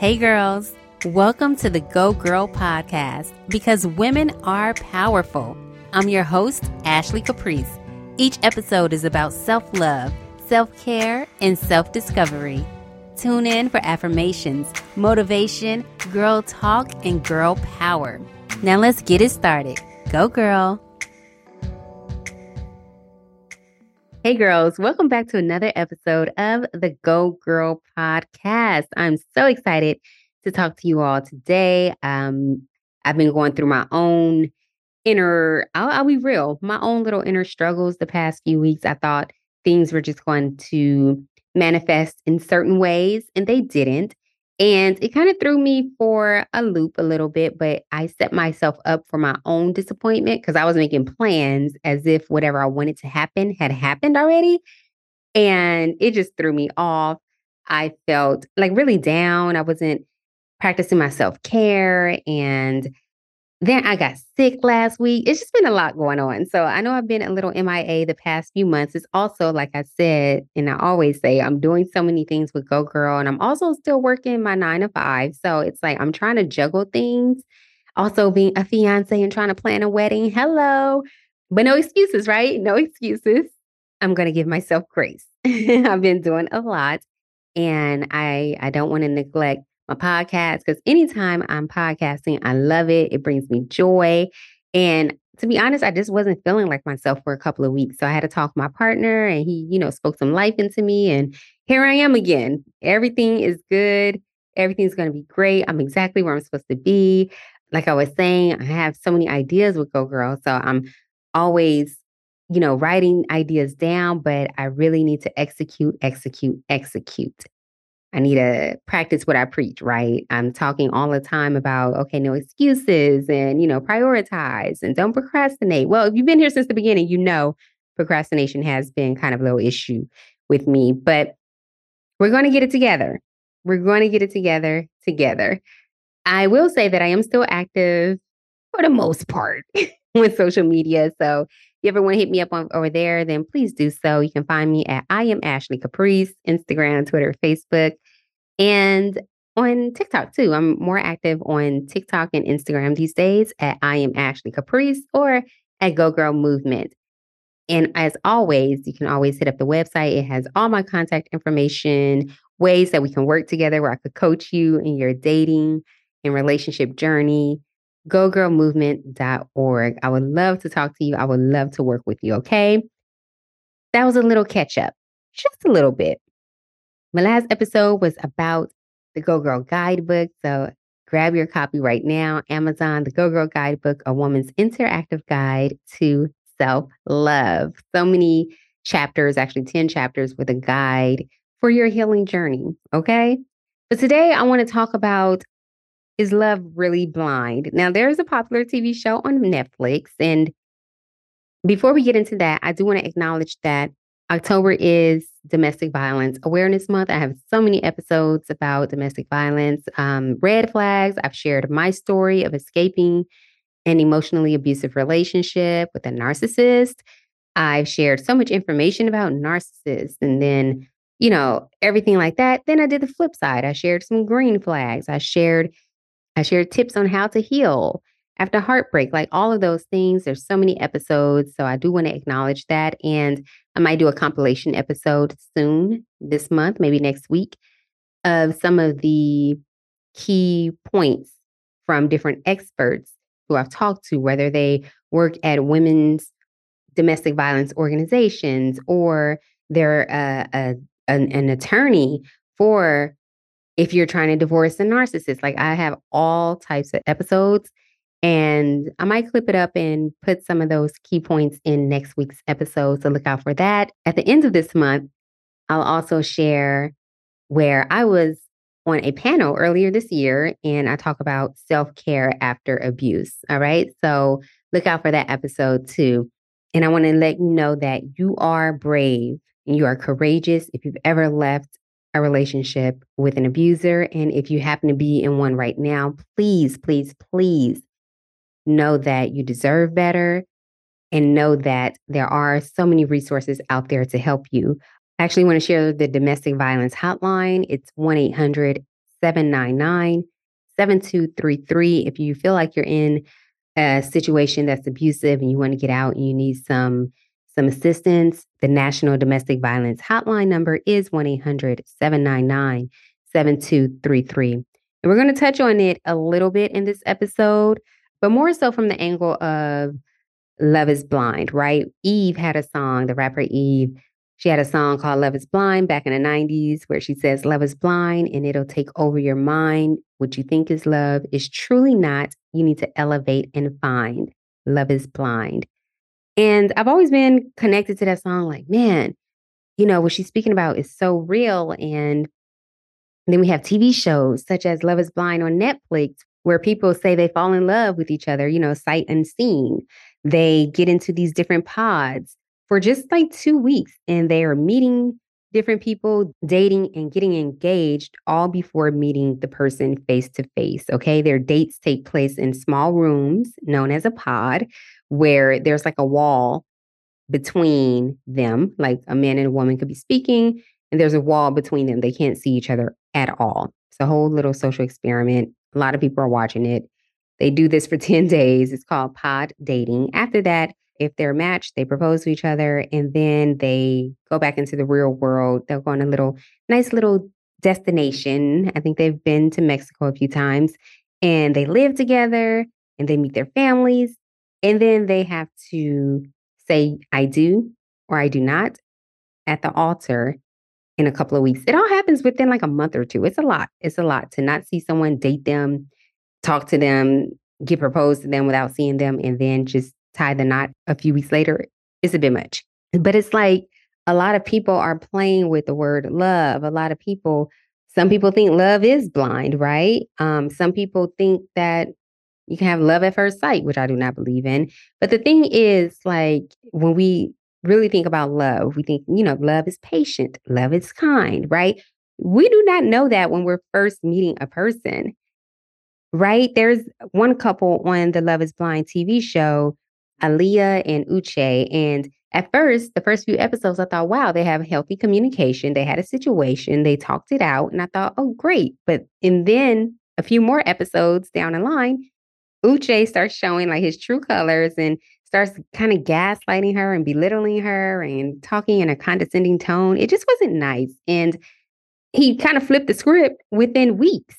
Hey, girls. Welcome to the Go Girl podcast because women are powerful. I'm your host, Ashley Caprice. Each episode is about self love, self care, and self discovery. Tune in for affirmations, motivation, girl talk, and girl power. Now let's get it started. Go, girl. Hey, girls, welcome back to another episode of the Go Girl podcast. I'm so excited to talk to you all today. Um, I've been going through my own inner, I'll, I'll be real, my own little inner struggles the past few weeks. I thought things were just going to manifest in certain ways, and they didn't. And it kind of threw me for a loop a little bit, but I set myself up for my own disappointment because I was making plans as if whatever I wanted to happen had happened already. And it just threw me off. I felt like really down. I wasn't practicing my self care and then I got sick last week. It's just been a lot going on. So I know I've been a little MIA the past few months. It's also, like I said, and I always say, I'm doing so many things with Go Girl, and I'm also still working my nine to five. So it's like I'm trying to juggle things. Also, being a fiance and trying to plan a wedding. Hello. But no excuses, right? No excuses. I'm going to give myself grace. I've been doing a lot and I I don't want to neglect my podcast because anytime I'm podcasting, I love it. It brings me joy. And to be honest, I just wasn't feeling like myself for a couple of weeks. So I had to talk to my partner and he, you know, spoke some life into me. And here I am again. Everything is good. Everything's going to be great. I'm exactly where I'm supposed to be. Like I was saying, I have so many ideas with Go Girl. So I'm always, you know, writing ideas down, but I really need to execute, execute, execute. I need to practice what I preach, right? I'm talking all the time about, okay, no excuses and, you know, prioritize and don't procrastinate. Well, if you've been here since the beginning, you know procrastination has been kind of a little issue with me, but we're going to get it together. We're going to get it together together. I will say that I am still active for the most part with social media. So if you ever want to hit me up on, over there, then please do so. You can find me at I am Ashley Caprice, Instagram, Twitter, Facebook, and on TikTok too. I'm more active on TikTok and Instagram these days at I am Ashley Caprice or at Go Girl Movement. And as always, you can always hit up the website. It has all my contact information, ways that we can work together where I could coach you in your dating and relationship journey gogirlmovement.org. I would love to talk to you. I would love to work with you. Okay. That was a little catch up, just a little bit. My last episode was about the Go Girl Guidebook. So grab your copy right now. Amazon, the Go Girl Guidebook, a woman's interactive guide to self love. So many chapters, actually 10 chapters with a guide for your healing journey. Okay. But today I want to talk about is Love Really Blind? Now, there is a popular TV show on Netflix. And before we get into that, I do want to acknowledge that October is Domestic Violence Awareness Month. I have so many episodes about domestic violence, um, red flags. I've shared my story of escaping an emotionally abusive relationship with a narcissist. I've shared so much information about narcissists and then, you know, everything like that. Then I did the flip side. I shared some green flags. I shared I shared tips on how to heal after heartbreak, like all of those things. There's so many episodes. So I do want to acknowledge that. And I might do a compilation episode soon this month, maybe next week, of some of the key points from different experts who I've talked to, whether they work at women's domestic violence organizations or they're uh, a, an, an attorney for if you're trying to divorce a narcissist. Like I have all types of episodes and I might clip it up and put some of those key points in next week's episode. So look out for that. At the end of this month, I'll also share where I was on a panel earlier this year and I talk about self care after abuse. All right. So look out for that episode too. And I want to let you know that you are brave and you are courageous if you've ever left a relationship with an abuser. And if you happen to be in one right now, please, please, please know that you deserve better and know that there are so many resources out there to help you. I actually want to share the domestic violence hotline. It's 1 800 799 7233. If you feel like you're in a situation that's abusive and you want to get out and you need some some assistance, the National Domestic Violence Hotline number is 1 800 799 7233. And we're going to touch on it a little bit in this episode, but more so from the angle of Love is Blind, right? Eve had a song, the rapper Eve. She had a song called Love is Blind back in the 90s where she says, Love is blind and it'll take over your mind. What you think is love is truly not. You need to elevate and find. Love is blind. And I've always been connected to that song, like, man, you know, what she's speaking about is so real. And then we have TV shows such as Love is Blind on Netflix, where people say they fall in love with each other, you know, sight unseen. They get into these different pods for just like two weeks and they are meeting different people, dating and getting engaged all before meeting the person face to face. Okay. Their dates take place in small rooms known as a pod where there's like a wall between them, like a man and a woman could be speaking, and there's a wall between them. They can't see each other at all. It's a whole little social experiment. A lot of people are watching it. They do this for 10 days. It's called pod dating. After that, if they're matched, they propose to each other and then they go back into the real world. They'll go on a little nice little destination. I think they've been to Mexico a few times and they live together and they meet their families. And then they have to say, I do or I do not at the altar in a couple of weeks. It all happens within like a month or two. It's a lot. It's a lot to not see someone, date them, talk to them, get proposed to them without seeing them, and then just tie the knot a few weeks later It's a bit much. But it's like a lot of people are playing with the word love. A lot of people, some people think love is blind, right? Um, some people think that you can have love at first sight, which I do not believe in. But the thing is, like, when we really think about love, we think, you know, love is patient, love is kind, right? We do not know that when we're first meeting a person, right? There's one couple on the Love is Blind TV show Aaliyah and Uche. And at first, the first few episodes, I thought, wow, they have healthy communication. They had a situation, they talked it out. And I thought, oh, great. But and then a few more episodes down the line, Uche starts showing like his true colors and starts kind of gaslighting her and belittling her and talking in a condescending tone. It just wasn't nice. And he kind of flipped the script within weeks.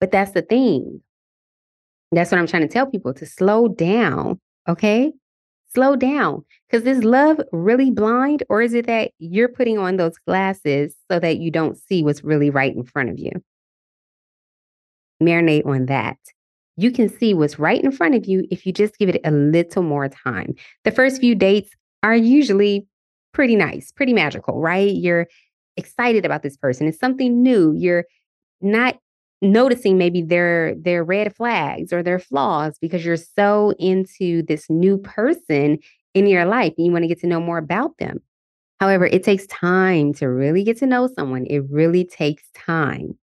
But that's the thing. That's what I'm trying to tell people to slow down Okay. Slow down. Because is love really blind, or is it that you're putting on those glasses so that you don't see what's really right in front of you? Marinate on that. You can see what's right in front of you if you just give it a little more time. The first few dates are usually pretty nice, pretty magical, right? You're excited about this person. It's something new. You're not noticing maybe their their red flags or their flaws because you're so into this new person in your life and you want to get to know more about them. However, it takes time to really get to know someone. It really takes time.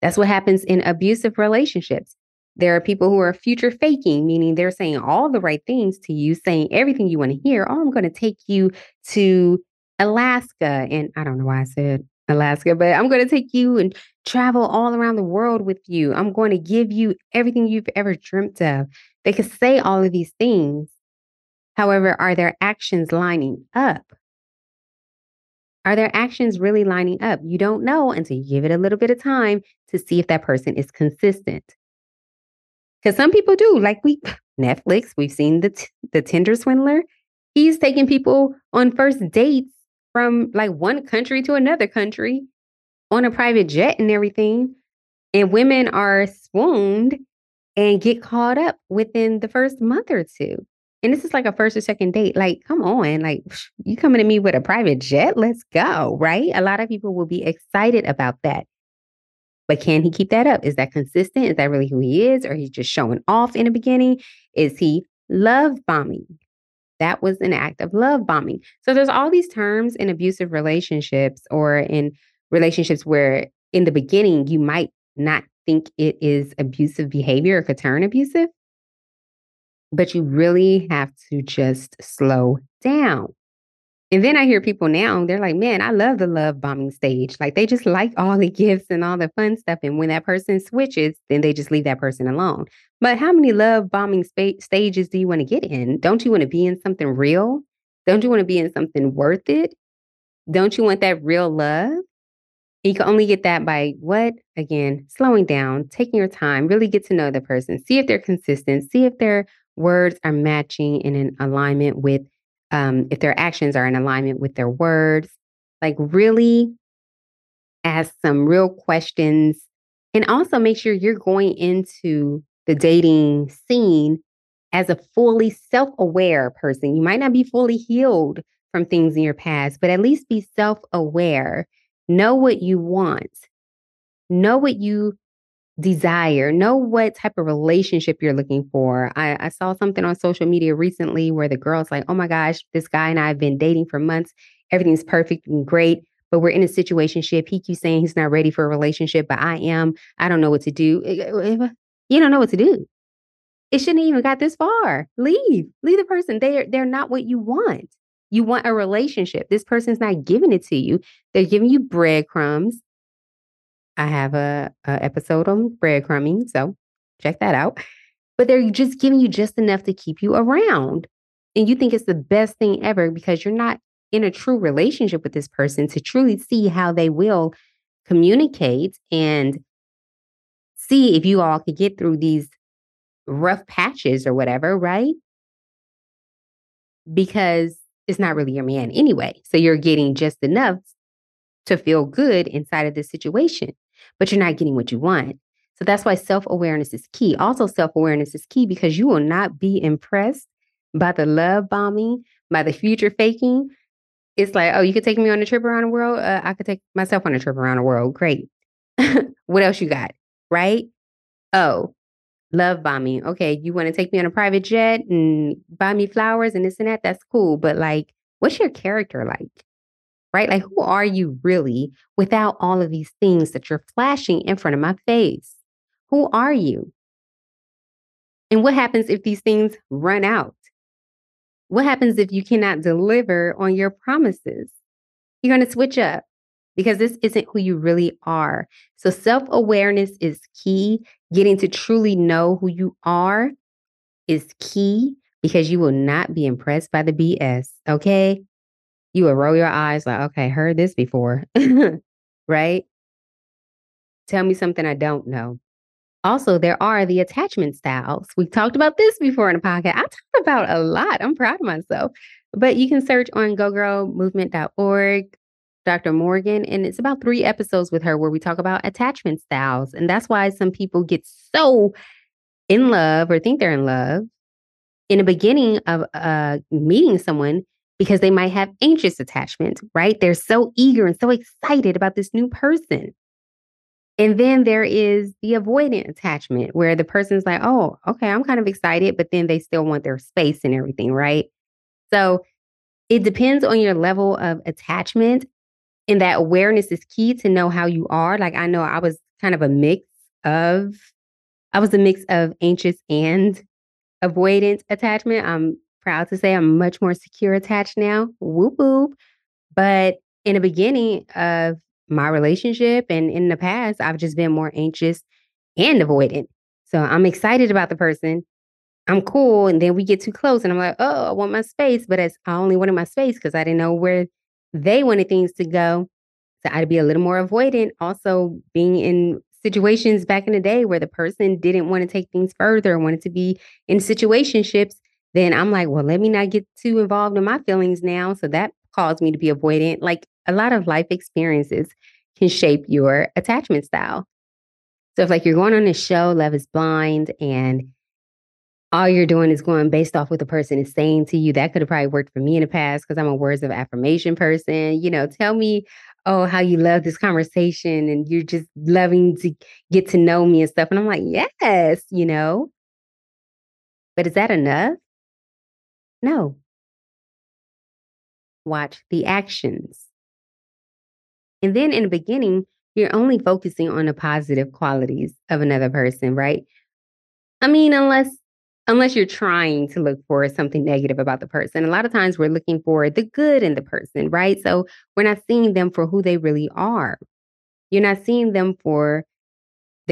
That's what happens in abusive relationships. There are people who are future faking, meaning they're saying all the right things to you, saying everything you want to hear. Oh, I'm going to take you to Alaska. And I don't know why I said Alaska, but I'm going to take you and travel all around the world with you. I'm going to give you everything you've ever dreamt of. They could say all of these things. However, are their actions lining up? Are their actions really lining up? You don't know until you give it a little bit of time to see if that person is consistent. Because some people do, like we Netflix, we've seen the t- the Tinder swindler. He's taking people on first dates from like one country to another country on a private jet and everything. And women are swooned and get caught up within the first month or two. And this is like a first or second date. Like, come on, like you coming to me with a private jet? Let's go, right? A lot of people will be excited about that. But can he keep that up? Is that consistent? Is that really who he is? Or he's just showing off in the beginning? Is he love bombing? that was an act of love bombing. So there's all these terms in abusive relationships or in relationships where in the beginning you might not think it is abusive behavior or could turn abusive. But you really have to just slow down. And then I hear people now, they're like, man, I love the love bombing stage. Like they just like all the gifts and all the fun stuff. And when that person switches, then they just leave that person alone. But how many love bombing spa- stages do you want to get in? Don't you want to be in something real? Don't you want to be in something worth it? Don't you want that real love? You can only get that by what? Again, slowing down, taking your time, really get to know the person, see if they're consistent, see if their words are matching and in alignment with, um, if their actions are in alignment with their words. Like, really ask some real questions and also make sure you're going into the dating scene as a fully self aware person. You might not be fully healed from things in your past, but at least be self aware Know what you want. Know what you desire. Know what type of relationship you're looking for. I, I saw something on social media recently where the girl's like, oh my gosh, this guy and I have been dating for months. Everything's perfect and great, but we're in a situation. He keeps saying he's not ready for a relationship, but I am. I don't know what to do. You don't know what to do. It shouldn't even got this far. Leave. Leave the person. They're they're not what you want. You want a relationship. This person's not giving it to you. They're giving you breadcrumbs. I have a, a episode on breadcrumbing, so check that out. But they're just giving you just enough to keep you around. And you think it's the best thing ever because you're not in a true relationship with this person to truly see how they will communicate and see if you all could get through these rough patches or whatever, right? Because it's not really your man anyway. So you're getting just enough to feel good inside of this situation, but you're not getting what you want. So that's why self awareness is key. Also, self awareness is key because you will not be impressed by the love bombing, by the future faking. It's like, oh, you could take me on a trip around the world. Uh, I could take myself on a trip around the world. Great. what else you got? Right? Oh, love bombing. Okay, you want to take me on a private jet and buy me flowers and this and that? That's cool. But like, what's your character like? Right? Like, who are you really without all of these things that you're flashing in front of my face? Who are you? And what happens if these things run out? What happens if you cannot deliver on your promises? You're going to switch up because this isn't who you really are. So, self awareness is key. Getting to truly know who you are is key because you will not be impressed by the BS. Okay. You will roll your eyes like, okay, heard this before. right? Tell me something I don't know. Also, there are the attachment styles. We've talked about this before in the podcast. I talk about a lot. I'm proud of myself. But you can search on gogirlmovement.org Dr. Morgan, and it's about three episodes with her where we talk about attachment styles. And that's why some people get so in love or think they're in love in the beginning of uh, meeting someone because they might have anxious attachment, right? They're so eager and so excited about this new person. And then there is the avoidant attachment where the person's like, oh, okay, I'm kind of excited, but then they still want their space and everything, right? So it depends on your level of attachment and that awareness is key to know how you are. Like I know I was kind of a mix of, I was a mix of anxious and avoidant attachment. I'm proud to say I'm much more secure attached now. Whoop whoop. But in the beginning of my relationship and in the past, I've just been more anxious and avoidant. So I'm excited about the person. I'm cool. And then we get too close and I'm like, oh, I want my space. But as I only wanted my space because I didn't know where they wanted things to go. So I'd be a little more avoidant. Also, being in situations back in the day where the person didn't want to take things further, wanted to be in situationships, then I'm like, well, let me not get too involved in my feelings now. So that caused me to be avoidant. Like a lot of life experiences can shape your attachment style. So if like you're going on a show, Love is Blind, and all you're doing is going based off what the person is saying to you. That could have probably worked for me in the past because I'm a words of affirmation person. You know, tell me, oh, how you love this conversation and you're just loving to get to know me and stuff. And I'm like, yes, you know. But is that enough? No. Watch the actions. And then in the beginning, you're only focusing on the positive qualities of another person, right? I mean, unless unless you're trying to look for something negative about the person. A lot of times we're looking for the good in the person, right? So we're not seeing them for who they really are. You're not seeing them for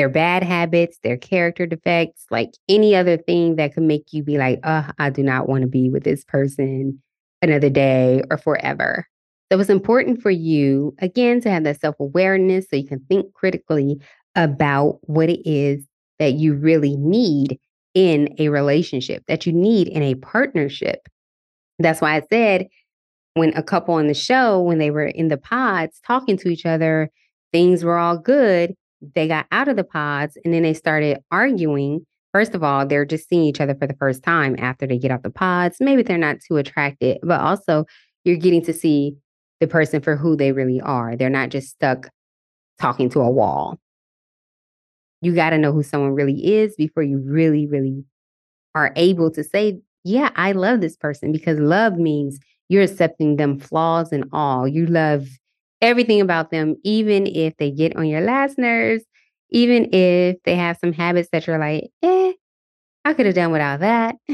their bad habits, their character defects, like any other thing that could make you be like, oh, I do not want to be with this person another day or forever. So it's important for you, again, to have that self awareness so you can think critically about what it is that you really need in a relationship, that you need in a partnership. That's why I said when a couple on the show, when they were in the pods talking to each other, things were all good. They got out of the pods and then they started arguing. First of all, they're just seeing each other for the first time after they get out the pods. Maybe they're not too attracted, but also you're getting to see the person for who they really are. They're not just stuck talking to a wall you got to know who someone really is before you really, really are able to say, yeah, I love this person because love means you're accepting them flaws and all. You love everything about them, even if they get on your last nerves, even if they have some habits that you're like, eh, I could have done without that.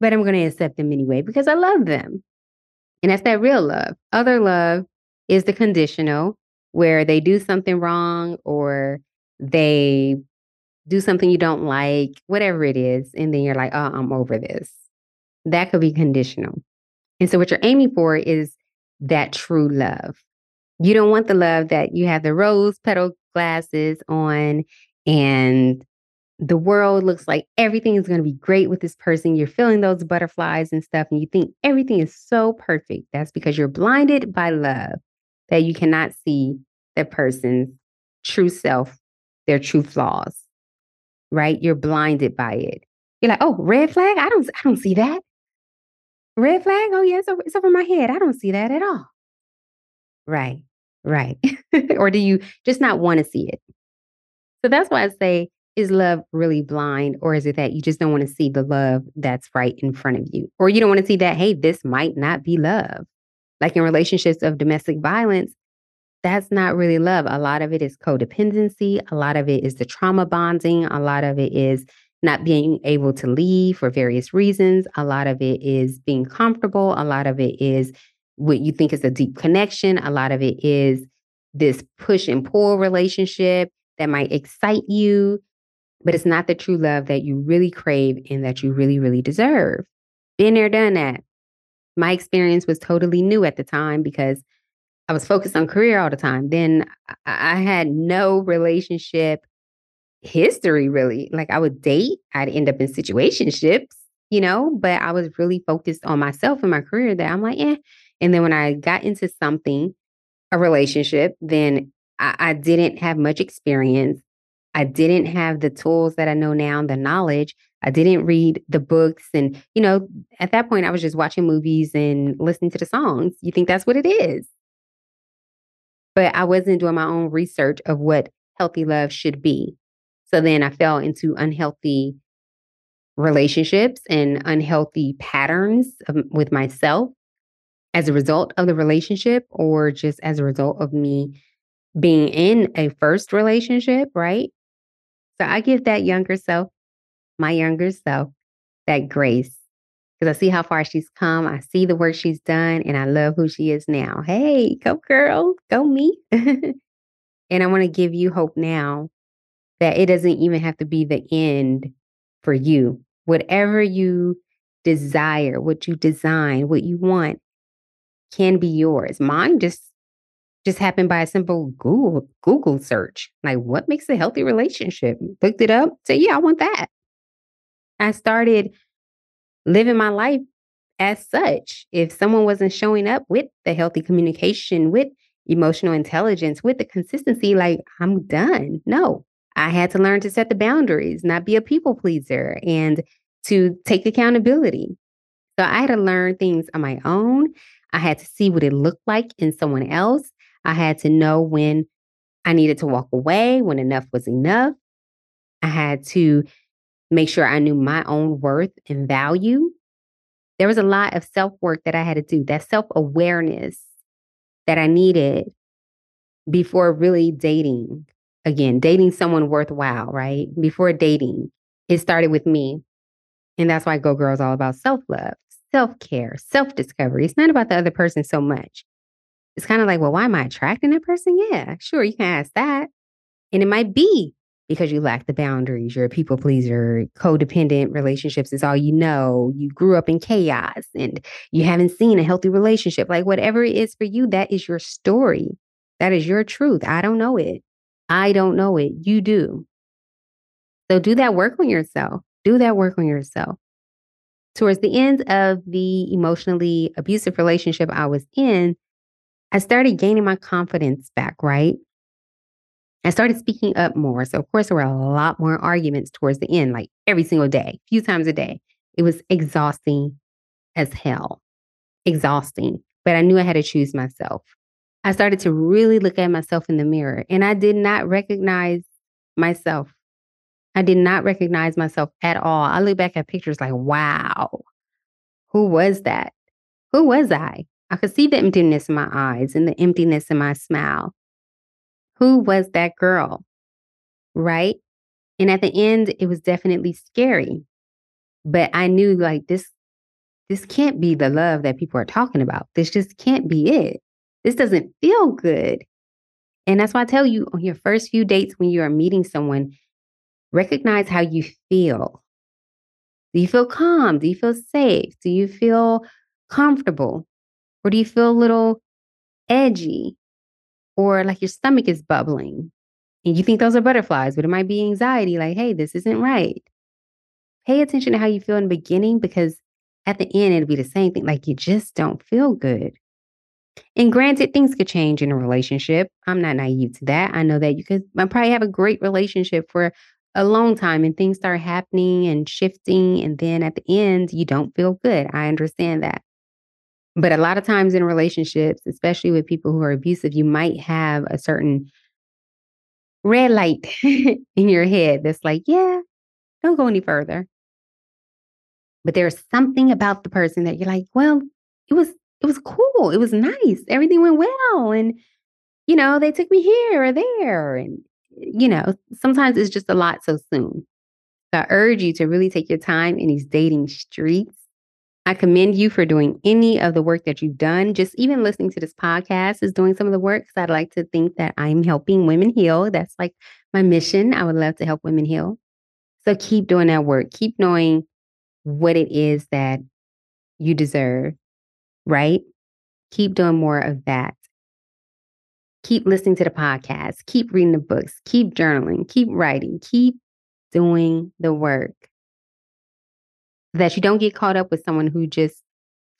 but I'm going to accept them anyway because I love them. And that's that real love. Other love is the conditional, where they do something wrong or they do something you don't like, whatever it is, and then you're like, oh, I'm over this. That could be conditional. And so, what you're aiming for is that true love. You don't want the love that you have the rose petal glasses on and the world looks like everything is going to be great with this person. You're feeling those butterflies and stuff, and you think everything is so perfect. That's because you're blinded by love that you cannot see that person's true self their true flaws, right? You're blinded by it. You're like, oh, red flag? I don't, I don't see that. Red flag? Oh, yeah, it's over, it's over my head. I don't see that at all. Right, right. or do you just not want to see it? So that's why I say, is love really blind? Or is it that you just don't want to see the love that's right in front of you? Or you don't want to see that, hey, this might not be love. Like in relationships of domestic violence, that's not really love. A lot of it is codependency. A lot of it is the trauma bonding. A lot of it is not being able to leave for various reasons. A lot of it is being comfortable. A lot of it is what you think is a deep connection. A lot of it is this push and pull relationship that might excite you, but it's not the true love that you really crave and that you really, really deserve. Been there, done that. My experience was totally new at the time because I was focused on career all the time. Then I had no relationship history really. Like I would date, I'd end up in situationships, you know, but I was really focused on myself and my career that I'm like, eh. And then when I got into something, a relationship, then I, I didn't have much experience. I didn't have the tools that I know now, the knowledge. I didn't read the books. And, you know, at that point, I was just watching movies and listening to the songs. You think that's what it is but I wasn't doing my own research of what healthy love should be. So then I fell into unhealthy relationships and unhealthy patterns of, with myself as a result of the relationship or just as a result of me being in a first relationship, right? So I give that younger self, my younger self, that grace because I see how far she's come. I see the work she's done, and I love who she is now. Hey, go girl, go me. and I want to give you hope now that it doesn't even have to be the end for you. Whatever you desire, what you design, what you want can be yours. Mine just just happened by a simple Google Google search. Like what makes a healthy relationship? Looked it up, said, yeah, I want that. I started living my life as such. If someone wasn't showing up with the healthy communication, with emotional intelligence, with the consistency, like I'm done. No, I had to learn to set the boundaries, not be a people pleaser, and to take accountability. So I had to learn things on my own. I had to see what it looked like in someone else. I had to know when I needed to walk away, when enough was enough. I had to make sure I knew my own worth and value. There was a lot of self work that I had to do, that self awareness that I needed before really dating. Again, dating someone worthwhile, right? Before dating, it started with me. And that's why Go Girl is all about self love, self care, self discovery. It's not about the other person so much. It's kind of like, well, why am I attracting that person? Yeah, sure, you can ask that. And it might be because you lack the boundaries. You're a people pleaser. Codependent relationships is all you know. You grew up in chaos and you haven't seen a healthy relationship. Like whatever it is for you, that is your story. That is your truth. I don't know it. I don't know it. You do. So do that work on yourself. Do that work on yourself. Towards the end of the emotionally abusive relationship I was in, I started gaining my confidence back, right? I started speaking up more. So, of course, there were a lot more arguments towards the end, like every single day, a few times a day. It was exhausting as hell, exhausting. But I knew I had to choose myself. I started to really look at myself in the mirror and I did not recognize myself. I did not recognize myself at all. I look back at pictures like, wow, who was that? Who was I? I could see the emptiness in my eyes and the emptiness in my smile. Who was that girl? Right? And at the end, it was definitely scary. But I knew like this, this can't be the love that people are talking about. This just can't be it. This doesn't feel good. And that's why I tell you on your first few dates when you are meeting someone, recognize how you feel. Do you feel calm? Do you feel safe? Do you feel comfortable? Or do you feel a little edgy? or like your stomach is bubbling and you think those are butterflies, but it might be anxiety like, hey, this isn't right. Pay attention to how you feel in the beginning because at the end, it'll be the same thing. Like you just don't feel good. And granted, things could change in a relationship. I'm not naive to that. I know that you could probably have a great relationship for a long time and things start happening and shifting. And then at the end, you don't feel good. I understand that. But a lot of times in relationships, especially with people who are abusive, you might have a certain red light in your head that's like, yeah, don't go any further. But there's something about the person that you're like, well, it was it was cool. It was nice. Everything went well. And, you know, they took me here or there. And, you know, sometimes it's just a lot so soon. So I urge you to really take your time in these dating streets I commend you for doing any of the work that you've done. Just even listening to this podcast is doing some of the work because I'd like to think that I'm helping women heal. That's like my mission. I would love to help women heal. So keep doing that work. Keep knowing what it is that you deserve, right? Keep doing more of that. Keep listening to the podcast. Keep reading the books. Keep journaling. Keep writing. Keep doing the work that you don't get caught up with someone who just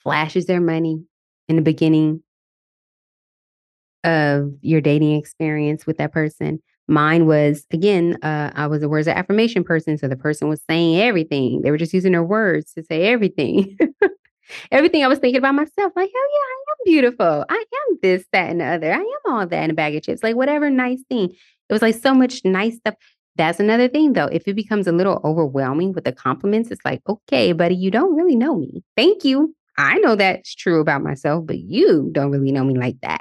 flashes their money in the beginning of your dating experience with that person. Mine was again, uh, I was a words of affirmation person. So the person was saying everything. They were just using their words to say everything. everything I was thinking about myself, like, hell yeah, I am beautiful. I am this, that, and the other. I am all that in a bag of chips. Like whatever nice thing. It was like so much nice stuff. That's another thing, though. If it becomes a little overwhelming with the compliments, it's like, okay, buddy, you don't really know me. Thank you. I know that's true about myself, but you don't really know me like that.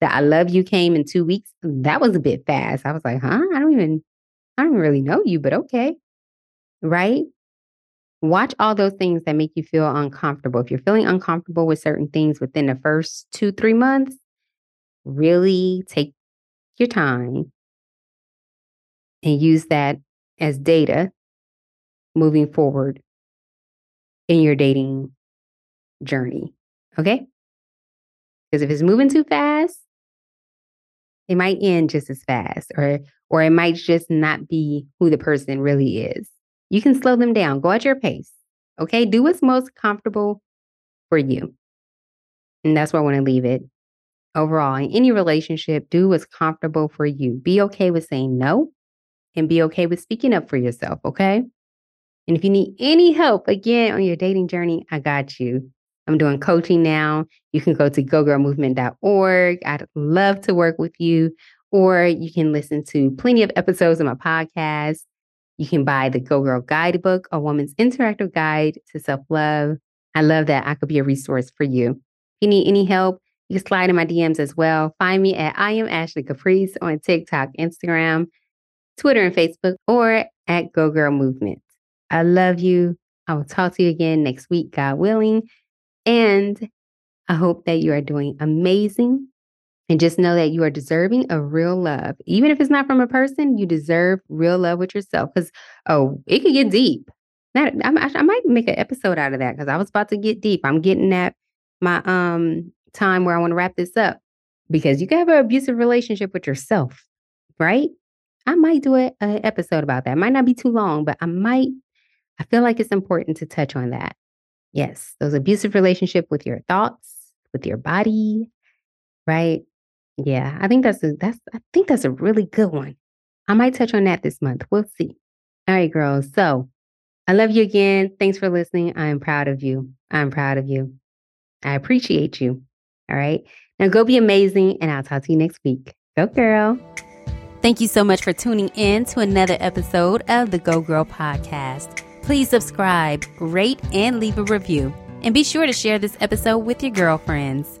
That I love you came in two weeks. That was a bit fast. I was like, huh? I don't even, I don't really know you, but okay. Right? Watch all those things that make you feel uncomfortable. If you're feeling uncomfortable with certain things within the first two, three months, really take your time and use that as data moving forward in your dating journey. Okay? Because if it's moving too fast, it might end just as fast or or it might just not be who the person really is. You can slow them down. Go at your pace. Okay? Do what's most comfortable for you. And that's where I want to leave it. Overall, in any relationship, do what's comfortable for you. Be okay with saying no and be okay with speaking up for yourself, okay? And if you need any help again on your dating journey, I got you. I'm doing coaching now. You can go to gogirlmovement.org. I'd love to work with you. Or you can listen to plenty of episodes of my podcast. You can buy the Go Girl Guidebook, a woman's interactive guide to self love. I love that I could be a resource for you. If you need any help, you can slide in my DMs as well. Find me at I am Ashley Caprice on TikTok, Instagram. Twitter and Facebook, or at Go Girl Movement. I love you. I will talk to you again next week, God willing. And I hope that you are doing amazing. And just know that you are deserving of real love. Even if it's not from a person, you deserve real love with yourself. Because, oh, it could get deep. That, I, I might make an episode out of that because I was about to get deep. I'm getting at my um time where I want to wrap this up because you can have an abusive relationship with yourself, right? I might do an episode about that. It might not be too long, but I might. I feel like it's important to touch on that. Yes, those abusive relationship with your thoughts, with your body, right? Yeah, I think that's a that's I think that's a really good one. I might touch on that this month. We'll see. All right, girls. So I love you again. Thanks for listening. I am proud of you. I'm proud of you. I appreciate you. All right. Now go be amazing, and I'll talk to you next week. Go, girl. Thank you so much for tuning in to another episode of the Go Girl Podcast. Please subscribe, rate, and leave a review. And be sure to share this episode with your girlfriends.